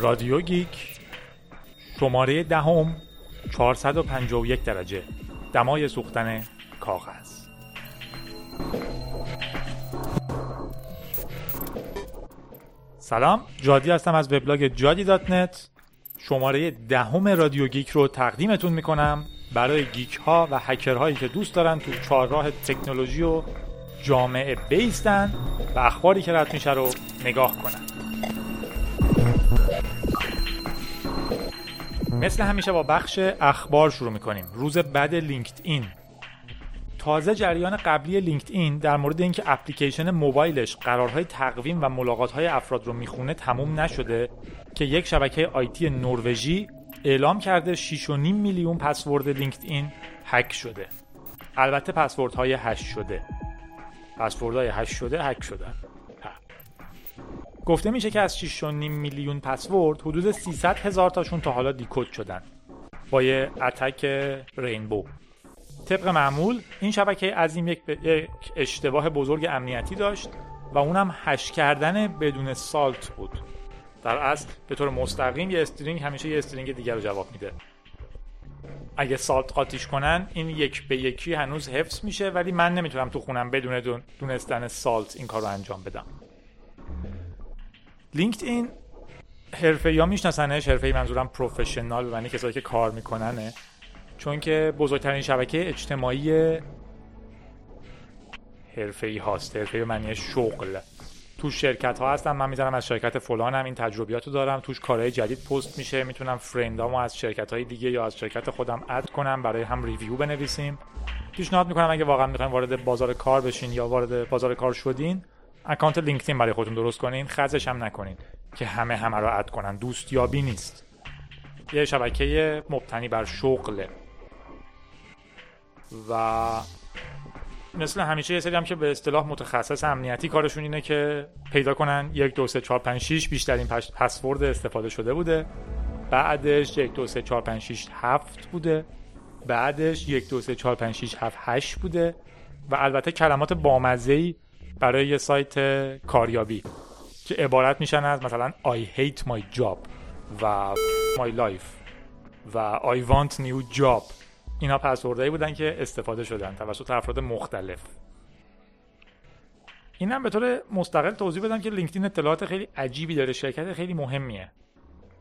رادیو Geek شماره دهم 451 درجه دمای سوختن کاغذ. سلام جادی هستم از وبلاگ جادی dot net. شماره دهم رادیو Geek رو تقدیمتون می‌کنم. برای geek ها و هکر هایی که دوست دارن تو چهارراه تکنولوژی و جامعه بایستن و اخباری که رد میشه رو نگاه کنن. مثل همیشه با بخش اخبار شروع می‌کنیم. روز بعد LinkedIn تازه جریان قبلی LinkedIn در مورد اینکه اپلیکیشن موبایلش قرارهای تقویم و ملاقات افراد رو می‌خونه تموم نشده که یک شبکه IT نروژی اعلام کرده 6.5 میلیون password LinkedIn هک شده. البته پسورد های hash شده. پسورد های hash شده هک شده. گفته میشه که از 6.5 میلیون پسورد حدود 300 هزار تاشون تا حالا decode شدن با یه attack rainbow. طبق معمول این شبکه عظیم یک, یک اشتباه بزرگ امنیتی داشت و اونم hash کردن بدون salt بود. در اصل به طور مستقیم یه string همیشه یه string دیگر رو جواب میده. اگه salt قاطیش کنن این یک به یکی هنوز حفظ میشه ولی من نمی‌تونم تو خونم بدون دونستن salt این کار رو انجام بدم. LinkedIn حرفه یا میشناسنش حرفه ای منظورم professional و کسایی که کار میکننه. چون که بزرگترین شبکه اجتماعی حرفه ای هاست حرفه معنی شغل. تو شرکت ها هستم من می‌ذارم از شرکت فلانم این تجربیات رو دارم. توش کارهای جدید پست میشه. می‌تونم friend امو از شرکت های دیگه یا از شرکت خودم add کنم. برای هم review بنویسیم. پیشنهاد می‌کنم اگه واقعا می‌خواین وارد بازار کار بشین یا وارد بازار کار شدین اکانت لینکدین برای خودتون درست کنین خرجش هم نکنین که همه همه رو اد کنن. دوستیابی نیست. یه شبکه مبتنی بر شغله. و مثل همیشه یه سری هم که به اصطلاح متخصص امنیتی کارشون اینه که پیدا کنن یک دو سه چهار پنج شیش بیشترین پسورد استفاده شده بوده. بعدش یک دو سه چهار پنج شیش هفت بوده. بعدش یک دو سه چهار پنج شیش هفت هشت بوده. و البته کلمات بامزهی برای یه سایت کاریابی که عبارت میشن از مثلا I hate my job و my life و I want new job. اینا پسوردهایی بودن که استفاده شدن توسط افراد مختلف. اینم به طور مستقل توضیح بدم که لینکدین اطلاعات خیلی عجیبی داره شرکت خیلی مهمیه.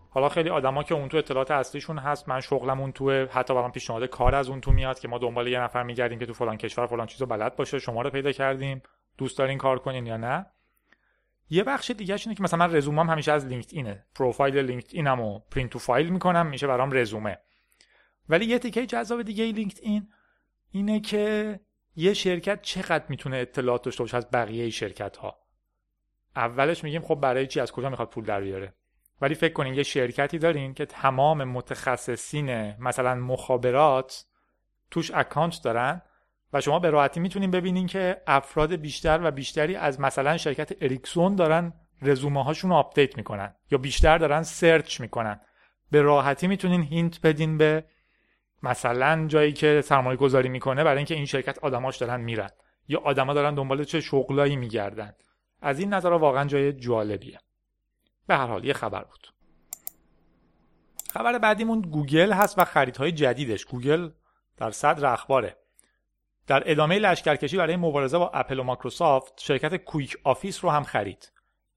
حالا خیلی آدما که اون تو اطلاعات اصلیشون هست من شغلم اون تو حتی برام پیشنهاد کار از اون تو میاد که ما دنبال یه نفر میگردیم که تو فلان کشور فلان چیزو بلد باشه شما رو پیدا کردیم. دوست دارین کار کنین یا نه. یه بخش دیگه اینه که مثلا من رزومم همیشه از LinkedIn ه profile LinkedIn مو print تو فایل می‌کنم میشه برام رزومه. ولی یه تیکه جذاب دیگه LinkedIn اینه که یه شرکت چقدر می‌تونه اطلاعات داشته باشه از بقیه شرکت ها اولش میگیم خب برای چی از کجا می‌خواد پول در بیاره. ولی فکر کنین یه شرکتی دارین که تمام متخصصین مثلا مخابرات توش account دارن و شما به راحتی می‌تونین ببینین که افراد بیشتر و بیشتری از مثلا شرکت Ericsson دارن رزومه هاشون رو update می‌کنن یا بیشتر دارن search می‌کنن. به راحتی می‌تونین hint بدین به مثلا جایی که سرمایه گذاری می‌کنه برای اینکه این شرکت آدماش دارن میرن یا آدما دارن دنبال چه شغلایی میگردن. از این نظر واقعا جای جالبیه. به هر حال یه خبر بود. خبر بعدیمون گوگل هست و خریدهای جدیدش. گوگل در صدر اخباره. در ادامه لشکرکشی برای مبارزه با اپل و مایکروسافت شرکت Quickoffice رو هم خرید.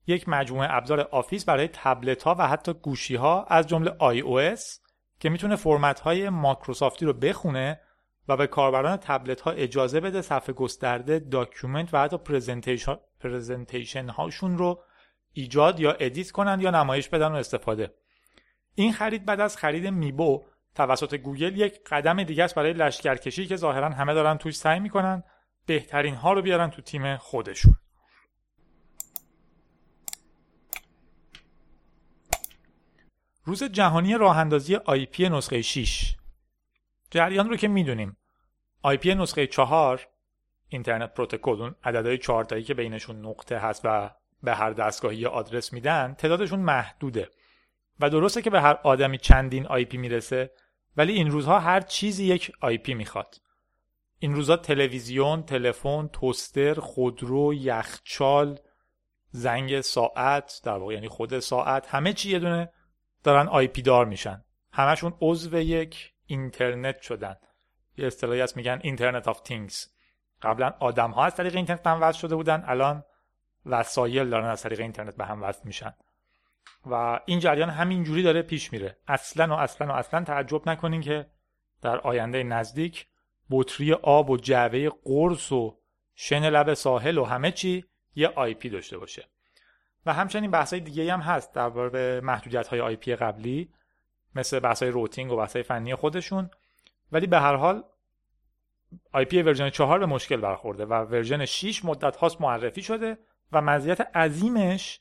یک مجموعه ابزار office برای تبلت ها و حتی گوشی ها از جمله iOS که می‌تونه فرمت های ماکروسافتی رو بخونه و به کاربران تبلت ها اجازه بده صفحه گسترده document و حتی presentation هاشون رو ایجاد یا edit کنند یا نمایش بدن و استفاده. این خرید بعد از خرید Meebo توسط گوگل یک قدم دیگه است برای لشکرکشی که ظاهرا همه دارن توش سعی می‌کنن بهترین ها رو بیارن تو تیم خودشون. روز جهانی راه اندازی IP نسخه 6 جریان رو که می‌دونیم. IP نسخه 4 Internet Protocol اون عددهای چهارتایی که بینشون نقطه هست و به هر دستگاهی آدرس میدن تعدادشون محدوده. و درسته که به هر آدمی چندین IP می‌رسه ولی این روزها هر چیزی یک IP می‌خواد. این روزها تلویزیون، تلفن، توستر، خودرو، یخچال، زنگ ساعت در واقع یعنی خود ساعت همه چی یه دونه دارن IP دار میشن. همشون عضو یک اینترنت شدن. یه اصطلاحی هست میگن Internet of Things قبلا آدم ها از طریق اینترنت هم وصل شده بودن الان وسایل دارن از طریق اینترنت به هم وصل میشن. و این جریان همینجوری داره پیش میره. اصلا و اصلا و اصلا تعجب نکنین که در آینده نزدیک بطری آب و جعبه قرص و شن لب ساحل و همه چی یه IP داشته باشه. و همچنین بحث دیگه هم هست درباره محدودیت های IP قبلی مثل بحث های routing و بحث های فنی خودشون. ولی به هر حال IP version 4 به مشکل برخورده و version 6 مدت هاست معرفی شده و مزیت عظیمش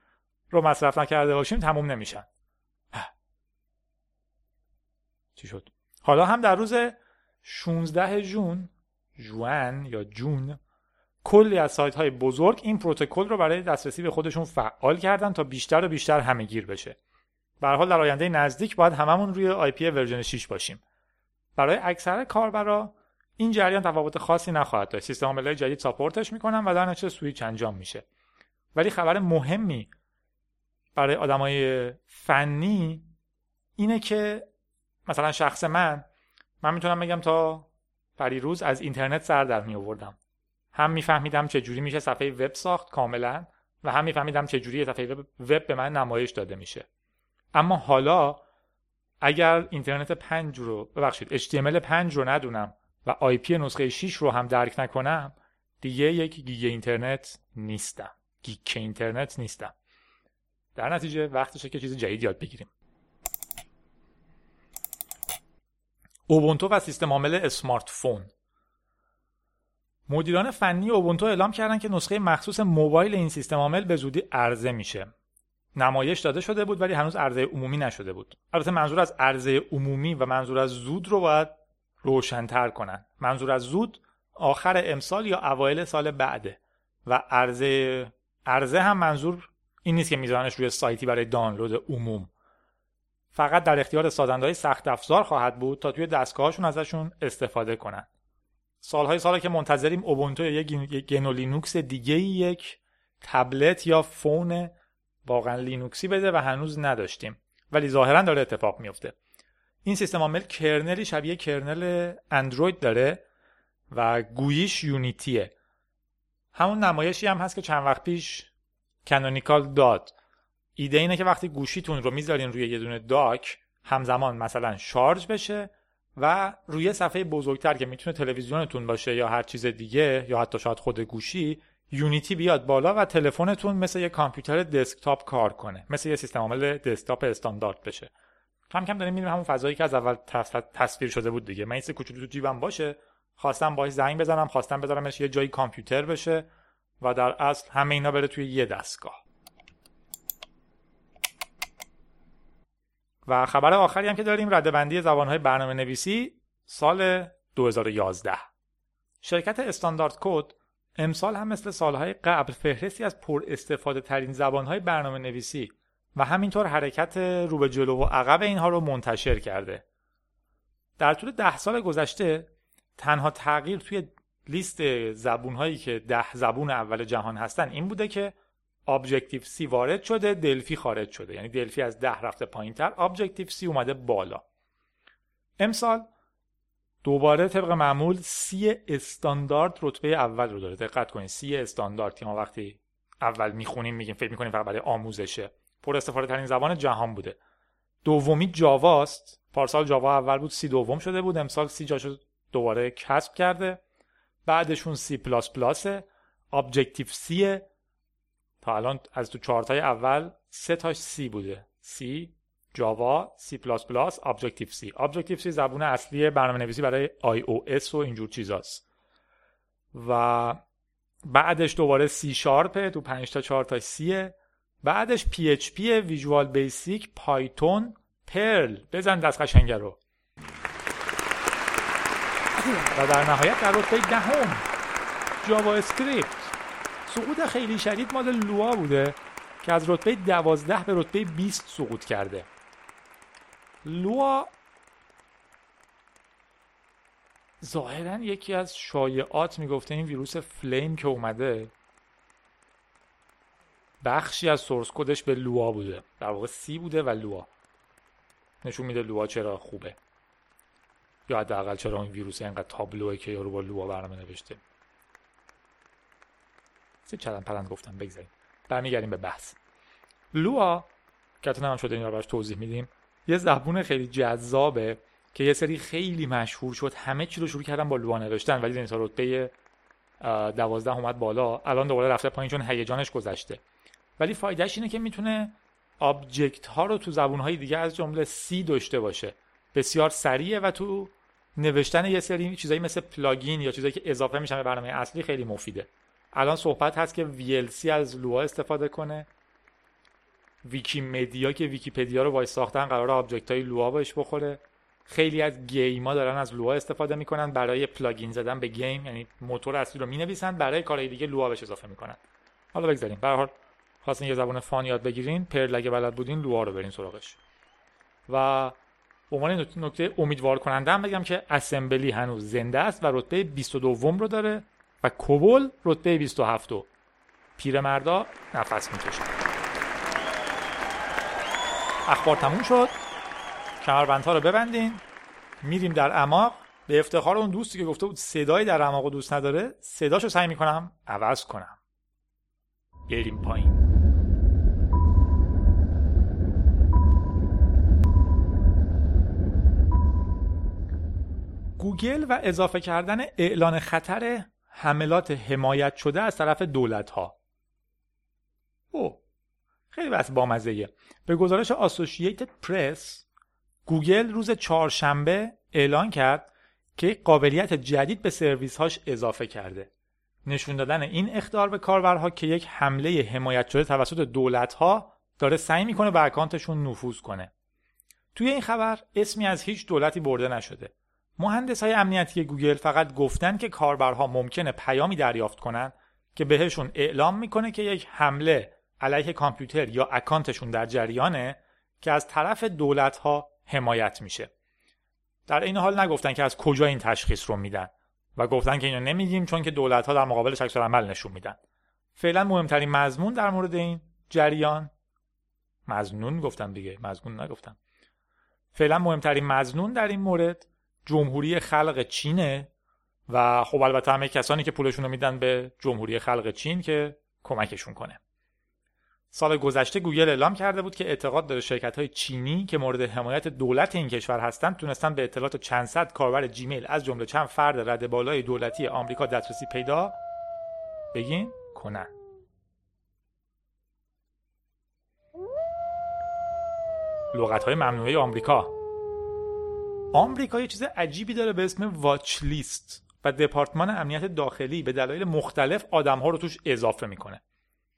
رو مصرف نکرده باشیم تموم نمیشن. چی شد؟ حالا هم در روز 16 جون جوان یا جون کلی از سایت های بزرگ این پروتکل رو برای دسترسی به خودشون فعال کردن تا بیشتر و بیشتر همه گیر بشه. به حال در آینده نزدیک باید هممون روی IP version 6 باشیم. برای اکثر کاربرا این جریان تفاوت خاصی نخواهد داشت. سیستم عاملای جدید support ش می‌کنن و در نتیجه سویچ انجام میشه. ولی خبر مهمی برای آدمای فنی اینه که مثلا شخص من من می‌تونم بگم تا روز از اینترنت سر در می آوردم هم میفهمیدم چه جوری میشه صفحه وب ساخت کاملا و هم میفهمیدم چه جوری صفحه وب به من نمایش داده میشه. اما حالا اگر اینترنت 5 رو ببخشید HTML 5 رو ندونم و IP نسخه 6 رو هم درک نکنم دیگه یک geek اینترنت نیستم. geek اینترنت نیستم. در نتیجه وقتشه که چیز جدید یاد بگیریم. Ubuntu و سیستم عامل smartphone مدیران فنی Ubuntu اعلام کردن که نسخه مخصوص موبایل این سیستم عامل به زودی عرضه میشه. نمایش داده شده بود ولی هنوز عرضه عمومی نشده بود. البته منظور از عرضه عمومی و منظور از زود رو باید روشنتر کنن. منظور از زود آخر امسال یا اوایل سال بعده. و عرضه عرضه هم منظور این نیست که میذارنش روی سایتی برای دانلود عموم. فقط در اختیار سازنده های سخت افزار خواهد بود تا توی دستگاهشون ازشون استفاده کنن. سالهای ساله که منتظریم Ubuntu یا یک GNU Linux دیگه یک تبلت یا phone واقعا لینوکسی بده و هنوز نداشتیم. ولی ظاهرا داره اتفاق میفته این سیستم عامل kernel ی شبیه kernel اندروید داره و GUI ش Unity ه. همون نمایشی هم هست که چند وقت پیش Canonical داد ایده اینه که وقتی گوشیتون رو می‌ذارین روی یه دونه dock همزمان مثلا شارژ بشه و روی صفحه بزرگتر که می‌تونه تلویزیونتون باشه یا هر چیز دیگه یا حتی شاید خود گوشی Unity بیاد بالا و تلفنتون مثل یه کامپیوتر desktop کار کنه مثل یه سیستم عامل desktop استاندارد بشه. کم کم داریم می‌بینیم همون فضایی که از اول تصویر شده بود دیگه. من این کوچولو تو جیبم باشه خواستم باهاش زنگ بزنم خواستم بذارمش یه جایی کامپیوتر بشه. و در اصل همه اینا بره توی یه دستگاه. و خبر آخری هم که داریم ردبندی زبانهای برنامه نویسی سال 2011 شرکت استاندارد کد امسال هم مثل سالهای قبل فهرستی از پر استفاده ترین زبانهای برنامه نویسی و همینطور حرکت رو به جلو و عقب اینها رو منتشر کرده. در طول ده سال گذشته تنها تغییر توی لیست زبونهایی که ده زبون اول جهان هستن این بوده که Objective C وارد شده Delphi خارج شده. یعنی Delphi از ده رفته پایین تر Objective C اومده بالا. امسال دوباره طبق معمول C استاندارد رتبه اول رو داره. دقت کنید C استاندارد که ما وقتی اول می‌خونیم میگیم فکر می‌کنیم فقط برای آموزشه. پر استفاده ترین زبان جهان بوده. دومی Java ست. پارسال جاوا اول بود سی دوم شده بود. امسال C جاشو دوباره کسب کرده. بعدشون C plus plus ه Objective C ه تا الان از تو چارتای اول سه تاش C بوده. C Java C plus plus Objective C Objective C زبون اصلی برنامه نویسی برای iOS و اینجور چیزاست. و بعدش دوباره C sharp ه تو 5 تا 4 تا C ه بعدش PHP Visual Basic Python Perl بزن دست قشنگه رو. و در نهایت در رتبه دهم JavaScript. سقوط خیلی شدید مال Lua بوده که از رتبه دوازده به رتبه 20 سقوط کرده. Lua ظاهرا یکی از شایعات می‌گفته این ویروس فلیم که اومده بخشی از سورس کدش به لوا بوده. در واقع سی بوده و لوا. نشون میده لوا چرا خوبه. یا حداقل چرا این ویروس اینقدر تابلوه که یارو با لوا برنامه نوشته؟ سه پلند گفتم بگذاریم. برمیگردیم به بحث. لوا که هم شده این رو توضیح میدیم یه زبون خیلی جذابه که یه سری خیلی مشهور شد همه چی رو شروع کردن با Lua نوشتن. ولی تا رتبه دوازده اومد بالا الان دوباره رفته پایین چون هیجانش گذشته. ولی فایدهش اینه که می‌تونه object ها رو تو زبون های دیگه از جمله C داشته باشه. بسیار سریعه و تو نوشتن یه سری چیزایی مثل plugin یا چیزایی که اضافه میشن به برنامه اصلی خیلی مفیده. الان صحبت هست که VLC از Lua استفاده کنه. Wikimedia که ویکیپدیا رو وای ساختن قرار object های Lua بهش بخوره. خیلی از game ا دارن از Lua استفاده می‌کنن برای plugin زدن به game یعنی موتور اصلی رو می‌نویسن برای کارهای دیگه Lua بهش اضافه می‌کنن. حالا بگذاریم. به حال یه زبان fun یاد بگیرین. Perl اگه بلد بودین Lua رو برین سراغش. و به عنوان نکته امیدوار کننده هم بگم که Assembly هنوز زنده است و رتبه 22 رو داره و COBOL رتبه 27 پیرمردا نفس می‌کشن. اخبار تموم شد. کمربندها رو ببندین. میریم در اعماق. به افتخار اون دوستی که گفته بود صدای در اعماق دوست نداره صداشو سعی می‌کنم عوض کنم. بریم پایین. گوگل و اضافه کردن اعلان خطر حملات حمایت شده از طرف دولت ها او خیلی بس بامزه به گزارش آسوشییتد پرس گوگل روز چهارشنبه اعلان کرد که قابلیت جدید به سرویس هاش اضافه کرده. نشون دادن این اخطار به کاربرها که یک حمله حمایت شده توسط دولت ها داره سعی می‌کنه به account شون نفوذ کنه. توی این خبر اسمی از هیچ دولتی برده نشده. مهندس های امنیتی گوگل فقط گفتن که کاربرها ممکنه پیامی دریافت کنند که بهشون اعلام می‌کنه که یک حمله علیه کامپیوتر یا اکانتشون در جریانه که از طرف دولت ها حمایت میشه. در این حال نگفتن که از کجا این تشخیص رو میدن و گفتن که اینو نمیگیم چون که دولت ها در مقابل عکس عمل نشون میدن. فعلا مهمترین مضمون در مورد این جریان مزنون گفتم دیگه مضمون نگفتم. فعلا مهمترین مزنون در این مورد جمهوری خلق چینه و خب البته همه کسانی که پولشون رو میدن به جمهوری خلق چین که کمکشون کنه. سال گذشته گوگل اعلام کرده بود که اعتقاد داره شرکت های چینی که مورد حمایت دولت این کشور هستند تونستن به اطلاعات چند صد کاربر جیمیل از جمله چند فرد رد بالای دولتی آمریکا دسترسی پیدا بگین؟ کنن. لغت های ممنوعه آمریکا. آمریکا یه چیز عجیبی داره به اسم واچ لیست و دپارتمان امنیت داخلی به دلایل مختلف آدم ها رو توش اضافه می‌کنه.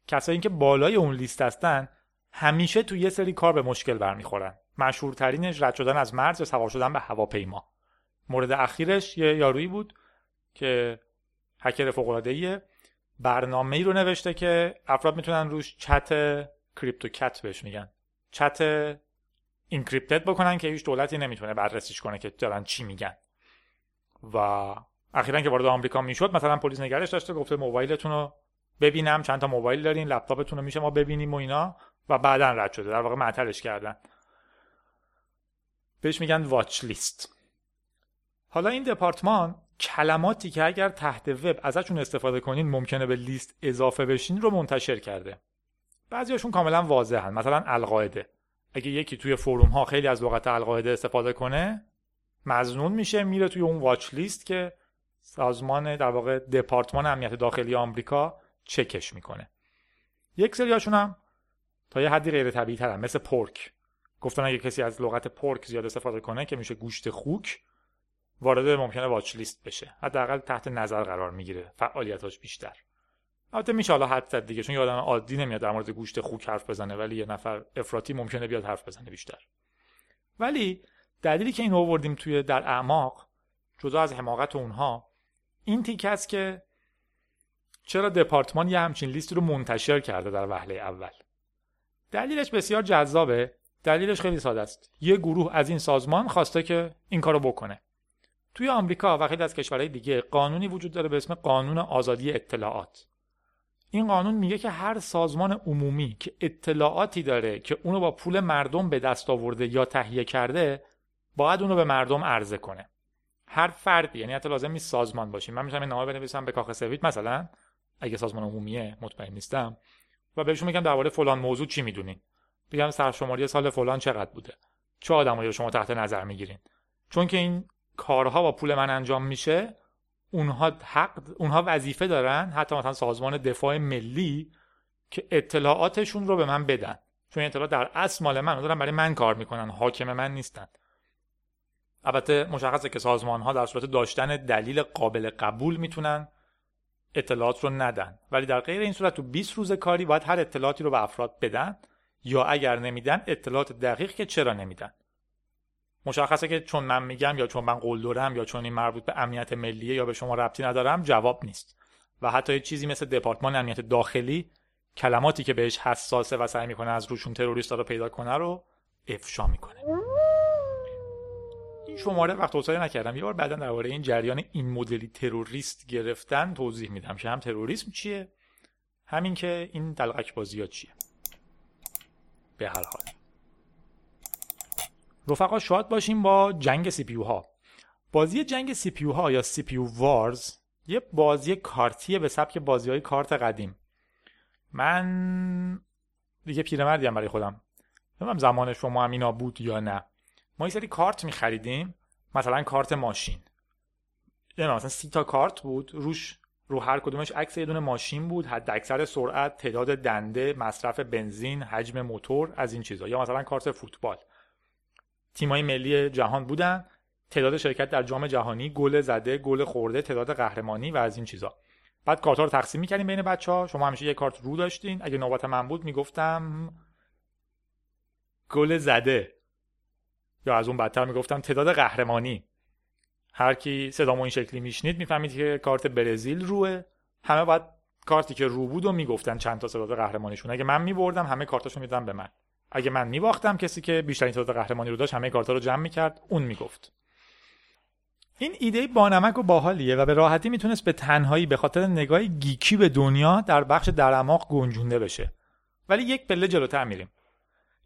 کسایی که بالای اون لیست هستن همیشه تو یه سری کار به مشکل برمیخورن. مشهورترینش رد شدن از مرز یا سوار شدن به هواپیما. مورد اخیرش یه یارویی بود که هکر فوق ای برنامه ای رو نوشته که افراد می‌تونن روش چت کریپتو کت بهش میگن. چت اینکریپتد بکنن که هیچ دولتی نمی‌تونه بررسیش کنه که دارن چی میگن. و اخیرا که وارد آمریکا می‌شد مثلا پلیس نگرش داشته گفته موبایلتون رو ببینم چند تا موبایل دارین لپتاپتون رو میشه ما ببینیم و اینا و بعدا رد شده. در واقع معطلش کردن. بهش میگن واچ لیست حالا این دپارتمان کلماتی که اگر تحت وب ازشون استفاده کنین ممکنه به لیست اضافه بشین رو منتشر کرده. بعضیاشون کاملا واضحن. مثلا القاعده. اگه یکی توی فروم ها خیلی از لغت القاعده استفاده کنه مزنون میشه میره توی اون واچ لیست که سازمان در واقع دپارتمان امنیت داخلی آمریکا چکش می‌کنه. یک سریاشون هم تا یه حدی غیر طبیعی ترن مثل پورک. گفتن اگه کسی از لغت پورک زیاد استفاده کنه که میشه گوشت خوک وارد ممکنه واچ لیست بشه. حداقل تحت نظر قرار می‌گیره فعالیتاش بیشتر. البته میشه حالا حد زد دیگه چون یه آدم عادی نمیاد در مورد گوشت خوک حرف بزنه ولی یه نفر افراطی ممکنه بیاد حرف بزنه بیشتر. ولی دلیلی که این آوردیم توی در اعماق جدا از حماقت اونها این تیک است که چرا دپارتمان یه همچین لیستی رو منتشر کرده در وهله اول؟ دلیلش بسیار جذابه دلیلش خیلی ساده است. یه گروه از این سازمان خواسته که این کارو بکنه. توی آمریکا و خیلی از کشورهای دیگه قانونی وجود داره به اسم قانون آزادی اطلاعات. این قانون میگه که هر سازمان عمومی که اطلاعاتی داره که اونو با پول مردم به دست آورده یا تهیه کرده باید اونو به مردم عرضه کنه. هر فردی یعنی حتی لازم نیست سازمان باشیم من می‌تونم نامه بنویسم به کاخ سفید مثلا اگه سازمان عمومیه مطمئن نیستم و بهشون میگم درباره فلان موضوع چی می‌دونین بگم سرشماری سال فلان چقدر بوده؟ چه آدمایی رو شما تحت نظر می‌گیرین؟ چون که این کارها با پول من انجام میشه اونها حق اونها وظیفه دارن حتی مثلا سازمان دفاع ملی که اطلاعاتشون رو به من بدن. چون اطلاعات در اصل مال من دارن برای من کار می‌کنن حاکم من نیستن. البته مشخصه که سازمان ها در صورت داشتن دلیل قابل قبول می‌تونن اطلاعات رو ندن. ولی در غیر این صورت تو 20 روز کاری باید هر اطلاعاتی رو به افراد بدن یا اگر نمیدن اطلاعات دقیق که چرا نمیدن. مشخصه که چون من میگم یا چون من قول دارم یا چون این مربوط به امنیت ملیه یا به شما ربطی ندارم جواب نیست. و حتی چیزی مثل دپارتمان امنیت داخلی کلماتی که بهش حساسه و سعی می‌کنه از روشون تروریست رو پیدا کنه رو افشا می‌کنه. این شماره وقت توصیه نکردم. یه بار بعدا درباره این جریان این مدلی تروریست گرفتن توضیح میدم که هم تروریسم چیه همین که این دلقک بازی ها چیه. به هر حال. رفقا شاد باشیم با جنگ سی پیو ها بازی جنگ سی پیو ها یا سی پیو وارز یه بازی کارتیه به سبک بازی های کارت قدیم. من دیگه پیرمردی برای خودم. نمی‌دونم زمان شما هم اینا بود یا نه. ما یه سری کارت میخریدیم. مثلا کارت ماشین. یعنی مثلا سی تا کارت بود. روش رو هر کدومش عکس یه دونه ماشین بود. حد اکثر سرعت تعداد دنده مصرف بنزین حجم موتور از این چیزا. یا مثلا کارت فوتبال. تیمای ملی جهان بودن. تعداد شرکت در جام جهانی گل زده گل خورده تعداد قهرمانی و از این چیزا. بعد کارت رو تقسیم می‌کردیم بین بچه ها شما همیشه یه کارت رو داشتین. اگه نوبت من بود می‌گفتم گل زده. یا از اون بدتر می‌گفتم تعداد قهرمانی. هر کی صدامو این شکلی میشنید می‌فهمید که کارت برزیل روه. همه باید کارتی که رو بود و می‌گفتن چند تا تعداد قهرمانیشون. اگه من میبردم همه کارتاشو می‌دادن به من. اگه من میباختم کسی که بیشترین تعداد قهرمانی رو داشت همه کارتا رو جمع می‌کرد اون می‌گفت. این ایده بانمک و باحالیه و به راحتی می‌تونست به تنهایی به خاطر نگاه گیکی به دنیا در بخش درماق گنجونده بشه. ولی یک پله جلوتر میریم.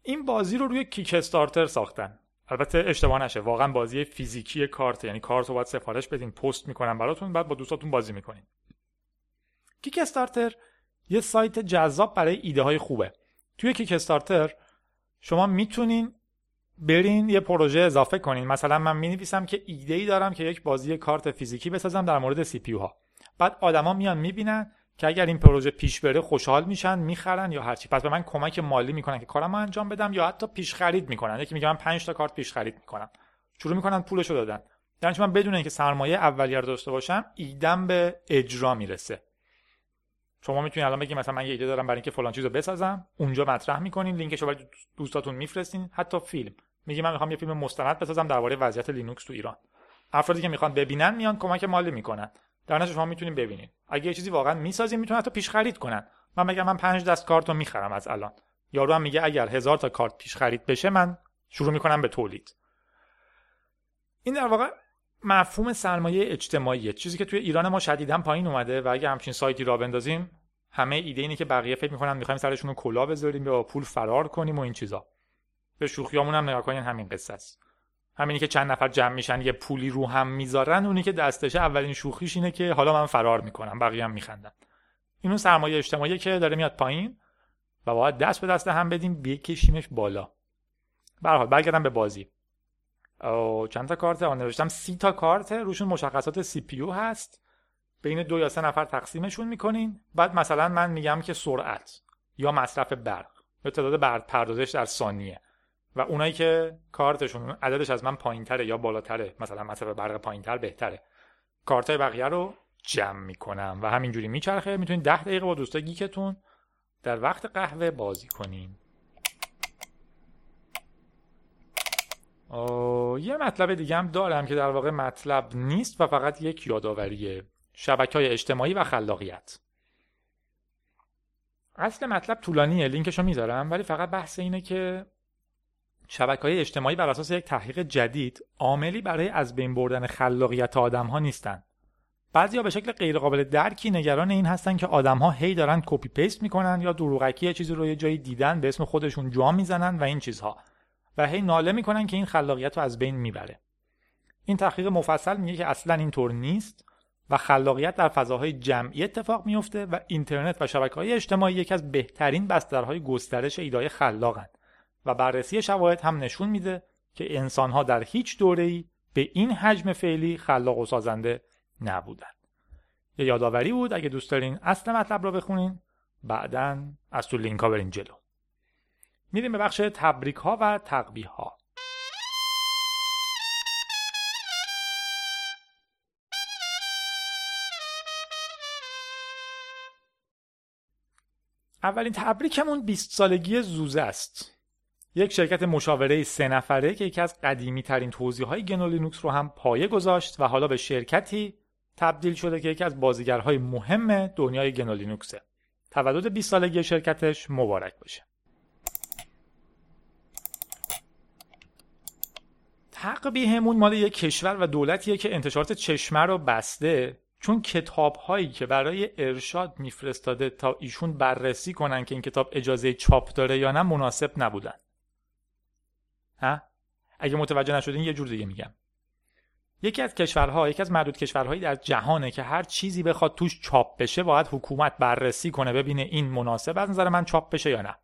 این بازی رو روی Kickstarter ساختن. البته اشتباه نشه واقعا بازی فیزیکی کارت یعنی کارت رو باید سفارش بدین پست می‌کنن براتون بعد با دوستاتون بازی می‌کنین. Kickstarter یه سایت جذاب برای ایده های خوبه. توی Kickstarter شما می‌تونین برین یه پروژه اضافه کنین. مثلا من می نویسم که ایده ای دارم که یک بازی کارت فیزیکی بسازم در مورد CPU ها بعد آدما میان می‌بینن که اگر این پروژه پیش بره خوشحال میشن می‌خرن یا هرچی. پس به من کمک مالی می‌کنن که کارم انجام بدم یا حتی پیش خرید می‌کنن. یکی میگه من 5 تا کارت پیش خرید می‌کنم. شروع می‌کنن پولشو دادن. یعنی من بدون اینکه سرمایه اولیه رو داشته باشم ایدم به اجرا می‌رسه. شما می‌تونید الان بگید مثلا من یه ایده دارم برای اینکه فلان چیزو بسازم. اونجا مطرح می‌کنین لینکشو برای دوستاتون میفرستین. حتی فیلم. میگی من می‌خوام یه فیلم مستند بسازم درباره وضعیت لینوکس تو ایران. افرادی که می‌خوان ببینن میان کمک مالی می‌کنن. در نتیجه شما می‌تونید ببینید. اگه یه چیزی واقعا می‌سازین می‌تونن حتی پیش خرید کنن. من میگم من پنج دست کارت رو می‌خرم از الان. یارو هم میگه اگر هزار تا کارت پیش خرید بشه من شروع می‌کنم به تولید. این در واقع مفهوم سرمایه اجتماعیه. چیزی که توی ایران ما شدیدا پایین اومده و اگه همچین سایتی را بندازیم همه ایده اینه که بقیه فکر می‌کنن می‌خوایم سرشون رو کلا بذاریم یا پول فرار کنیم و این چیزا. به شوخیامون هم نگاه کنین همین قصه است. همینی که چند نفر جمع میشن یه پولی رو هم می‌ذارن اونی که دستشه اولین شوخیش اینه که حالا من فرار می‌کنم بقیه هم میخندن. این اون سرمایه اجتماعی که داره میاد پایین و باید دست به دست هم بدیم بکشیمش بالا. به حال به بازی. چند تا کارت؟ آن نوشتم سی تا کارت. روشون مشخصات سی پی هست. بین دو یا سه نفر تقسیمشون می‌کنین. بعد مثلا من میگم که سرعت یا مصرف برق. یا تعداد برق پردازش در ثانیه. و اونایی که کارتشون عددش از من پایینتره یا بالاتره مثلا مصرف برق پایینتر بهتره. کارت بقیه رو جمع می‌کنم و همینجوری میچرخه. می‌تونید ده دقیقه با دوستای گیکتون در وقت قهوه بازی کنین. یه مطلب دیگه هم دارم که در واقع مطلب نیست و فقط یک یادآوریه. شبکه های اجتماعی و خلاقیت. اصل مطلب طولانیه لینکشو می‌ذارم ولی فقط بحث اینه که شبکه های اجتماعی بر اساس یک تحقیق جدید عاملی برای از بین بردن خلاقیت آدم ها نیستن. بعضیا به شکل غیرقابل درکی نگران این هستن که آدم ها هی دارن copy paste می‌کنن یا دروغکی چیزی رو یه جایی دیدن به اسم خودشون جا می‌زنن و این چیزها. و هی ناله می‌کنن که این خلاقیت رو از بین می‌بره. این تحقیق مفصل میگه که اصلا اینطور نیست و خلاقیت در فضاهای جمعی اتفاق میفته و اینترنت و شبکه های اجتماعی یکی از بهترین بسترهای گسترش ایدای خلاقند و بررسی شواهد هم نشون میده که انسانها در هیچ دوره‌ای به این حجم فعلی خلاق و سازنده نبودن. یه یادآوری بود اگه دوست دارین اصل مطلب رو بخونین بعدا از تو لینک ها برین جلو. میریم به بخش تبریک ها و تقبیه ها اولین تبریکمون 20 سالگی زوزه است. یک شرکت مشاوره سه نفره که یکی از قدیمی ترین توضیح های گنولینوکس رو هم پایه گذاشت و حالا به شرکتی تبدیل شده که یکی از بازیگرهای مهم دنیای گنولینوکسه. تولد 20 سالگی شرکتش مبارک باشه. تقبیهمون مال یک کشور و دولتیه که انتشارات چشمه رو بسته. چون کتاب هایی که برای ارشاد میفرستاده تا ایشون بررسی کنن که این کتاب اجازه چاپ داره یا نه مناسب نبودن. ها؟ اگه متوجه نشدین یه جور دیگه میگم. یکی از کشورها یکی از معدود کشورهایی در جهانه که هر چیزی بخواد توش چاپ بشه باید حکومت بررسی کنه ببینه این مناسب از نظر من چاپ بشه یا نه.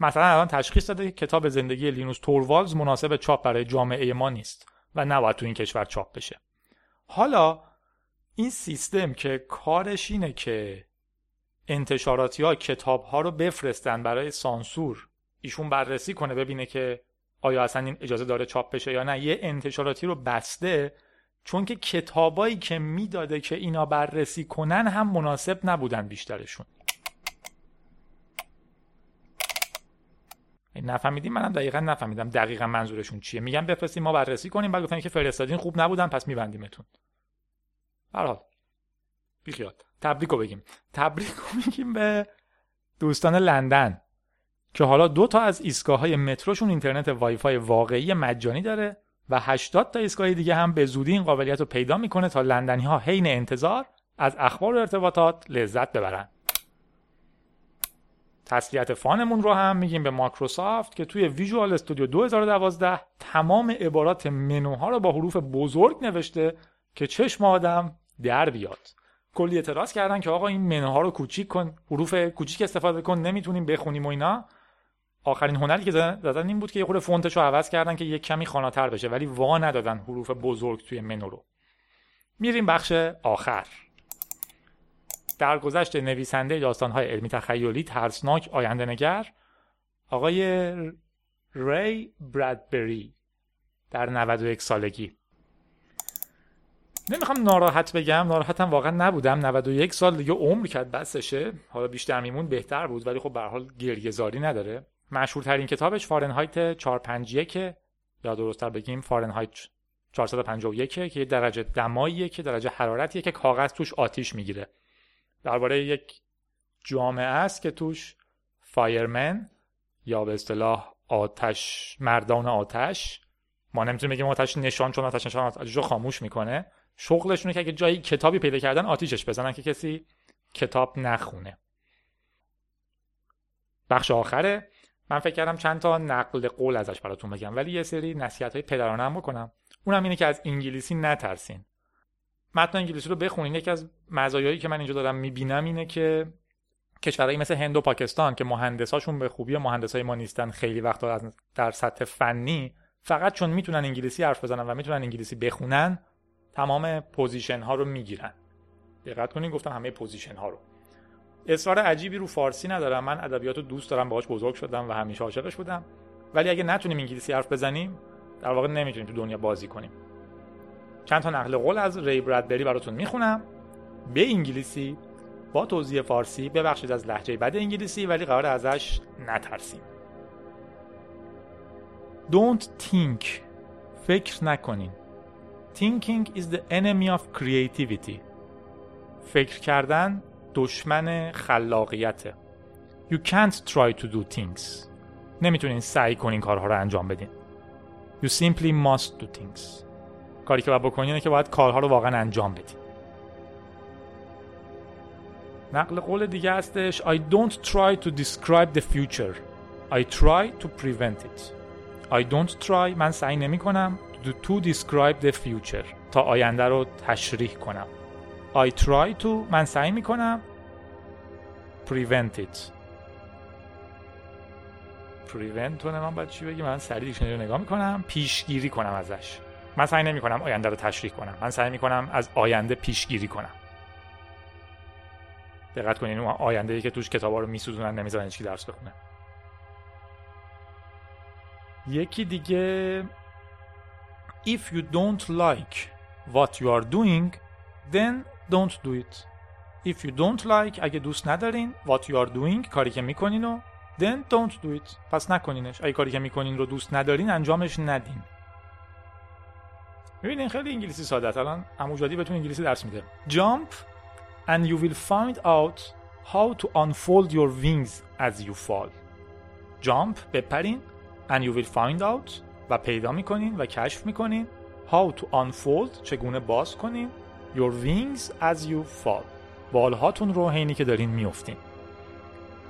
مثلا الان تشخیص داده که کتاب زندگی لینوس توروالز مناسب چاپ برای جامعه ما نیست و نباید تو این کشور چاپ بشه. حالا این سیستم که کارش اینه که انتشاراتی ها کتاب ها رو بفرستن برای سانسور ایشون بررسی کنه ببینه که آیا اصلا این اجازه داره چاپ بشه یا نه. یه انتشاراتی رو بسته چون که کتابایی که می‌داده که اینا بررسی کنن هم مناسب نبودن بیشترشون. نفهمیدیم منم دقیقا نفهمیدم. دقیقا منظورشون چیه؟ میگن بفرستیم ما بررسی کنیم. بعد گفتن که فرستادین. خوب نبودن پس میبندیمتون. برحال بیخیال. تبریک رو بگیم. تبریک رو بگیم به دوستان لندن که حالا دو تا از ایستگاه های متروشون اینترنت وای فای واقعی مجانی داره و 80 تا ایستگاه دیگه هم به زودی این قابلیت رو پیدا می‌کنه تا لندنی ها حین انتظار از اخبار و ارتباطات لذت ببرن. تسلیت fun مون رو هم میگیم به مایکروسافت که توی Visual Studio 2012 تمام عبارات منوها رو با حروف بزرگ نوشته که چشم آدم در بیاد. کلی اعتراض کردن که آقا این منوها رو کوچیک کن حروف کوچیک استفاده کن نمی‌تونیم بخونیم و اینا. آخرین هنری که زدن این بود که یه خورده فونتش رو عوض کردن که یه کمی خاناتر بشه ولی وا ندادن حروف بزرگ توی منو رو. میریم بخش آخر. در گذشت نویسنده داستانهای علمی تخیلی ترسناک آینده نگر آقای ری برادبری در 91 سالگی. نمی‌خوام ناراحت بگم ناراحتم واقعا نبودم. 91 سال دیگه عمر کرد بسشه. حالا بیشتر میمون بهتر بود ولی خب به حال گریه‌زاری نداره. مشهورترین کتابش فارنهایت 451 یا درستتر بگیم فارنهایت 451 که یه درجه دماییه که درجه حرارتیه که کاغذ توش آتیش می‌گیره. درباره یک جامعه است که توش فایرمن یا به اصطلاح آتش مردان آتش ما نمی‌تونیم بگیم آتش نشان چون آتش نشان آتش رو خاموش می‌کنه. شغلشونه که اگه جایی کتابی پیدا کردن آتیشش بزنن که کسی کتاب نخونه. بخش آخره. من فکر کردم چند تا نقل قول ازش براتون بگم ولی یه سری نصیحت های پدرانه بکنم. اونم اینه که از انگلیسی نترسین. متن انگلیسی رو بخونین یکی از مزایایی که من اینجا دارم می‌بینم اینه که کشورهایی مثل هند و پاکستان که مهندساشون به خوبی مهندسای ما نیستن خیلی وقتا در سطح فنی فقط چون می‌تونن انگلیسی حرف بزنن و می‌تونن انگلیسی بخونن تمام position ها رو می‌گیرن. دقت کنین گفتم همه position ها رو. اصرار عجیبی رو فارسی ندارم. من ادبیات رو دوست دارم باهاش بزرگ شدم و همیشه عاشقش بودم. ولی اگه نتونیم انگلیسی حرف بزنیم در واقع نمی‌تونیم تو دنیا بازی کنیم. چند تا نقل قول از ری برادبری براتون می‌خونم. به انگلیسی با توضیح فارسی ببخشید از لحجه بد انگلیسی ولی قرار ازش نترسیم. Don't think. فکر نکنین. Thinking is the enemy of creativity. فکر کردن دشمن خلاقیته. You can't try to do things. نمی‌تونین سعی کنین کارها رو انجام بدین. You simply must do things. کاری که باید بکنین اینه که باید کارها رو واقعا انجام بدین نقل قول دیگه هستش I don't try to describe the future. I try to prevent it. I don't try من سعی نمی کنم to describe the future. تا آینده رو تشریح کنم. I try to من سعی می کنم prevent it. Prevent من باید چی بگی من سریع دیکشنری رو نگاه می‌کنم پیشگیری کنم ازش. من سعی نمی کنم آینده رو تشریح کنم. من سعی می کنم از آینده پیشگیری کنم. دقت کنین اون آینده ای که توش کتابا رو میسوزونن نمی‌ذارن هیچ درس بخونه. یکی دیگه if you don't like what you are doing then don't do it. If you don't like اگه دوست ندارین what you are doing کاری که می‌کنین و then don't do it. پس نکنینش. اگه کاری که می‌کنین رو دوست ندارین انجامش ندین. ببینین خیلی انگلیسی ساده الان اموجادی بهتون انگلیسی درس میده. Jump and you will find out how to unfold your wings as you fall. Jump بپرین. And you will find out و پیدا می‌کنین و کشف می‌کنین how to unfold چگونه باز کنین your wings as you fall. بالهاتون رو حینی که دارین میفتین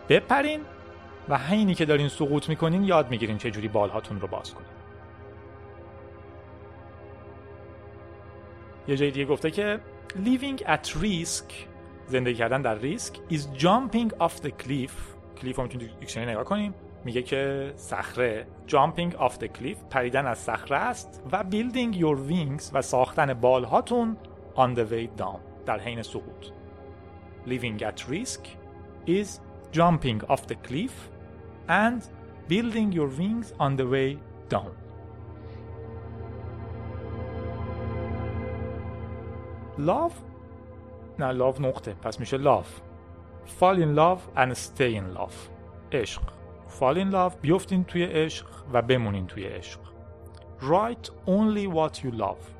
بپرین و حینی که دارین سقوط می‌کنین یاد می‌گیرین چجوری بالهاتون رو باز کنین. یه جای دیگه گفته که living at risk زندگی کردن در ریسک is jumping off the cliff کلیف رو می‌تونید دیکشنری نگاه کنیم میگه که صخره jumping off the cliff پریدن از صخره است و building your wings و ساختن بالهاتون on the way down در حین سقوط living at risk is jumping off the cliff and building your wings on the way down لاف نه لاف نقطه. پس میشه لاف fall in love and stay in love. عشق. Fall in love بیفتین توی عشق و بمونین توی عشق. Write only what you love.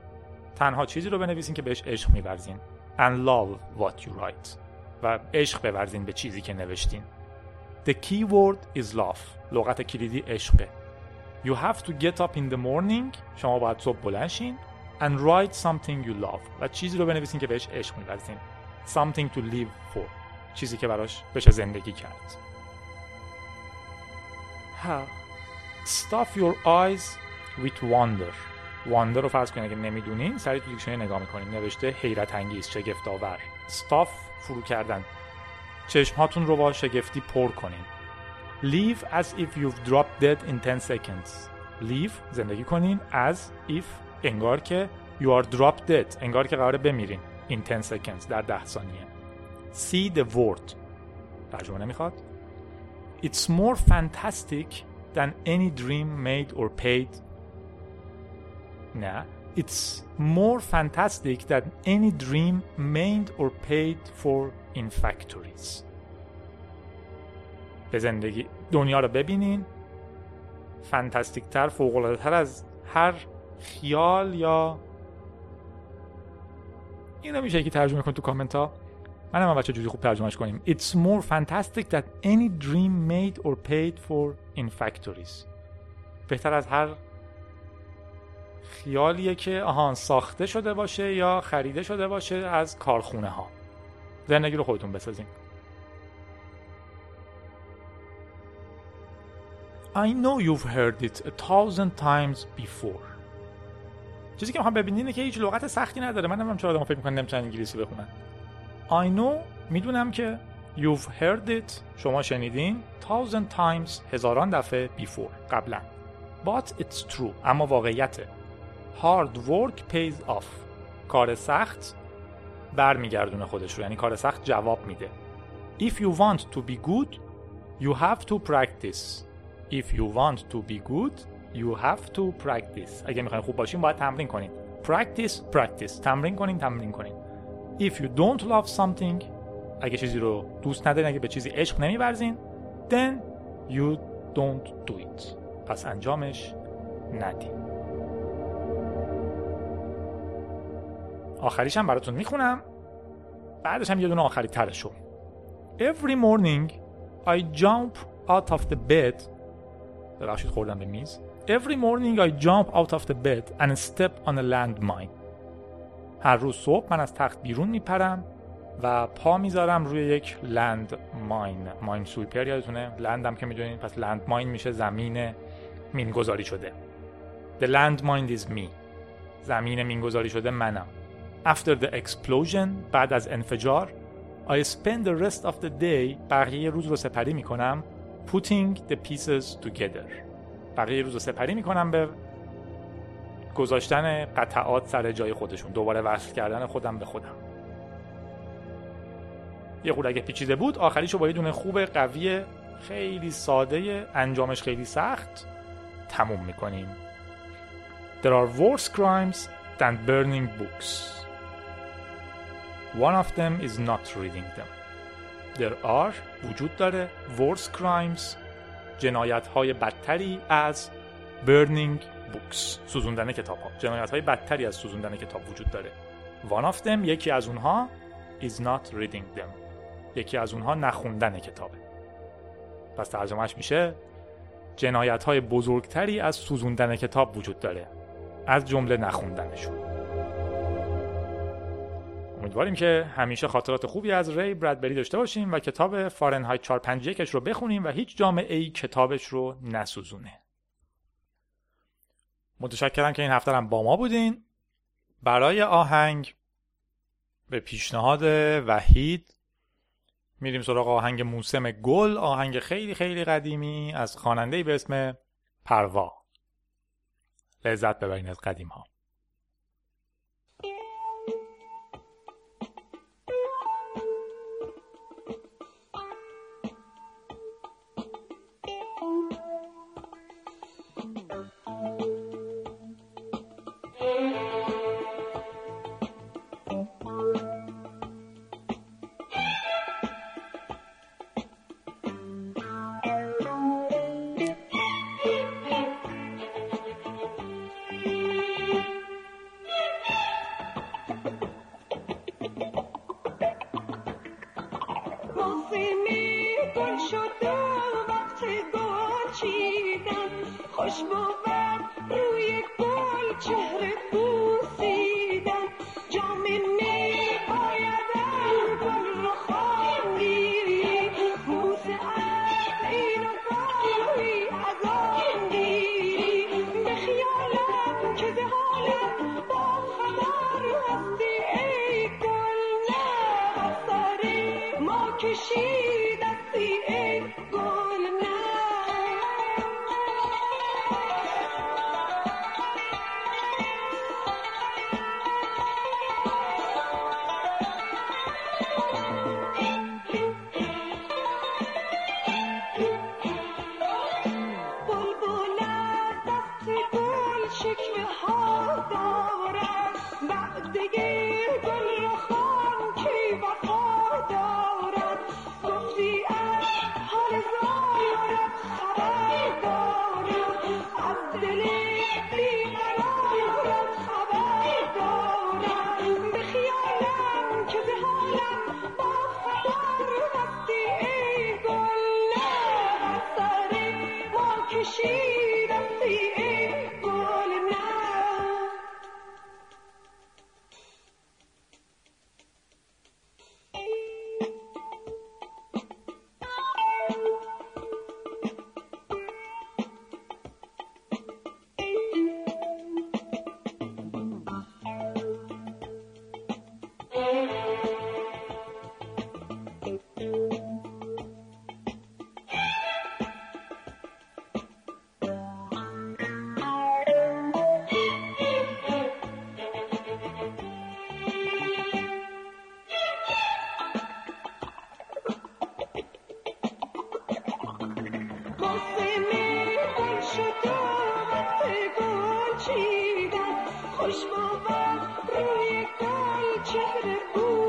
تنها چیزی رو بنویسین که بهش عشق میورزین. And love what you write. و عشق بورزین به چیزی که نوشتین. The key word is love. لغت کلیدی عشقه. You have to get up in the morning. شما باید صبح بلند شین. And write something you love و چیزی رو بنویسین که بهش عشق میورزین something to live for. چیزی که براش بشه زندگی کرد. ها stuff your eyes with wonder. Wonder رو فرض کنید اگه نمی‌دونین سریع تو دیکشنری نگاه می‌کنین. نوشته حیرت انگیز شگفت آور stuff فرو کردن. چشم هاتون رو با شگفتی پر کنین. Live as if you've dropped dead in 10 seconds. Live زندگی کنین as if انگار که you are dropped dead انگار که قراره بمیرین in 10 seconds در 10 ثانیه see the word ترجمه نمی‌خواد it's more fantastic than any dream made or paid نه it's more fantastic than any dream made or paid for in factories به زندگی دنیا رو ببینین فانتاستیک تر فوق تر از هر خیال یا اینو میشه که ترجمه کن تو کامنت ها. من هم بچه جوری خوب ترجمهش کنیم. It's more fantastic that any dream made or paid for in factories. بهتر از هر خیالیه که آهان ساخته شده باشه یا خریده شده باشه از کارخونه ها زندگی رو خودتون بسازین. I know you've heard it a thousand times before. چیزی که می‌خوام ببینین که هیچ لغت سختی نداره. من نمی‌دونم چرا آدم فکر می‌کنن نمی‌تونن انگلیسی بخونن. I know می‌دونم که You've heard it. شما شنیدین. thousand times هزاران دفعه before قبلا. But it's true. اما واقعیته Hard work pays off. کار سخت برمیگردونه خودش رو. یعنی کار سخت جواب میده. If you want to be good you have to practice. If you want to be good you have to practice. اگه می‌خواین خوب باشین باید تمرین کنین. Practice practice. تمرین کنین تمرین کنین. If you don't love something اگه چیزی رو دوست ندارین اگه به چیزی عشق نمیورزین then you don't do it. پس انجامش ندین آخریش هم براتون می‌خونم. بعدش هم یه دونه آخری ترشو Every morning I jump out of the bed. ببخشید خوردم به میز. Every morning I jump out of the bed and step on a landmine. هر روز صبح من از تخت بیرون میپرم و پا می‌ذارم روی یک لند ماین ماین سویپر یادتونه؟ لندم که می‌دونید پس لند ماین میشه زمین مین گذاری شده. The land mine is me. زمین مین گذاری شده منم. After the explosion بعد از انفجار I spend the rest of the day بقیه روز رو سپری می‌کنم putting the pieces together. بقیه روز رو سپری می‌کنم به گذاشتن قطعات سر جای خودشون. دوباره وصل کردن خودم به خودم. یه خود اگه پیچیده بود آخریشو با یه دونه خوب قوی خیلی ساده انجامش خیلی سخت تموم می‌کنیم. There are worse crimes than burning books. One of them is not reading them. There are وجود داره worse crimes جنایت های بدتری از burning books سوزوندن کتاب ها جنایت های بدتری از سوزوندن کتاب وجود داره. One of them یکی از اونها is not reading them. یکی از اونها نخوندن کتابه. پس ترجمهش میشه جنایت های بزرگتری از سوزوندن کتاب وجود داره. از جمله نخوندنشون. امیدواریم که همیشه خاطرات خوبی از ری برادبری داشته باشیم و کتاب فارنهایت 451 رو بخونیم و هیچ جامعه ای کتابش رو نسوزونه. متشکرم که این هفته هم با ما بودین. برای آهنگ به پیشنهاد وحید میریم سراغ آهنگ موسم گل آهنگ خیلی خیلی قدیمی از خواننده به اسم پروا. لذت ببرین از قدیم ها kişi دیدم خوش بود روی گل چهره بود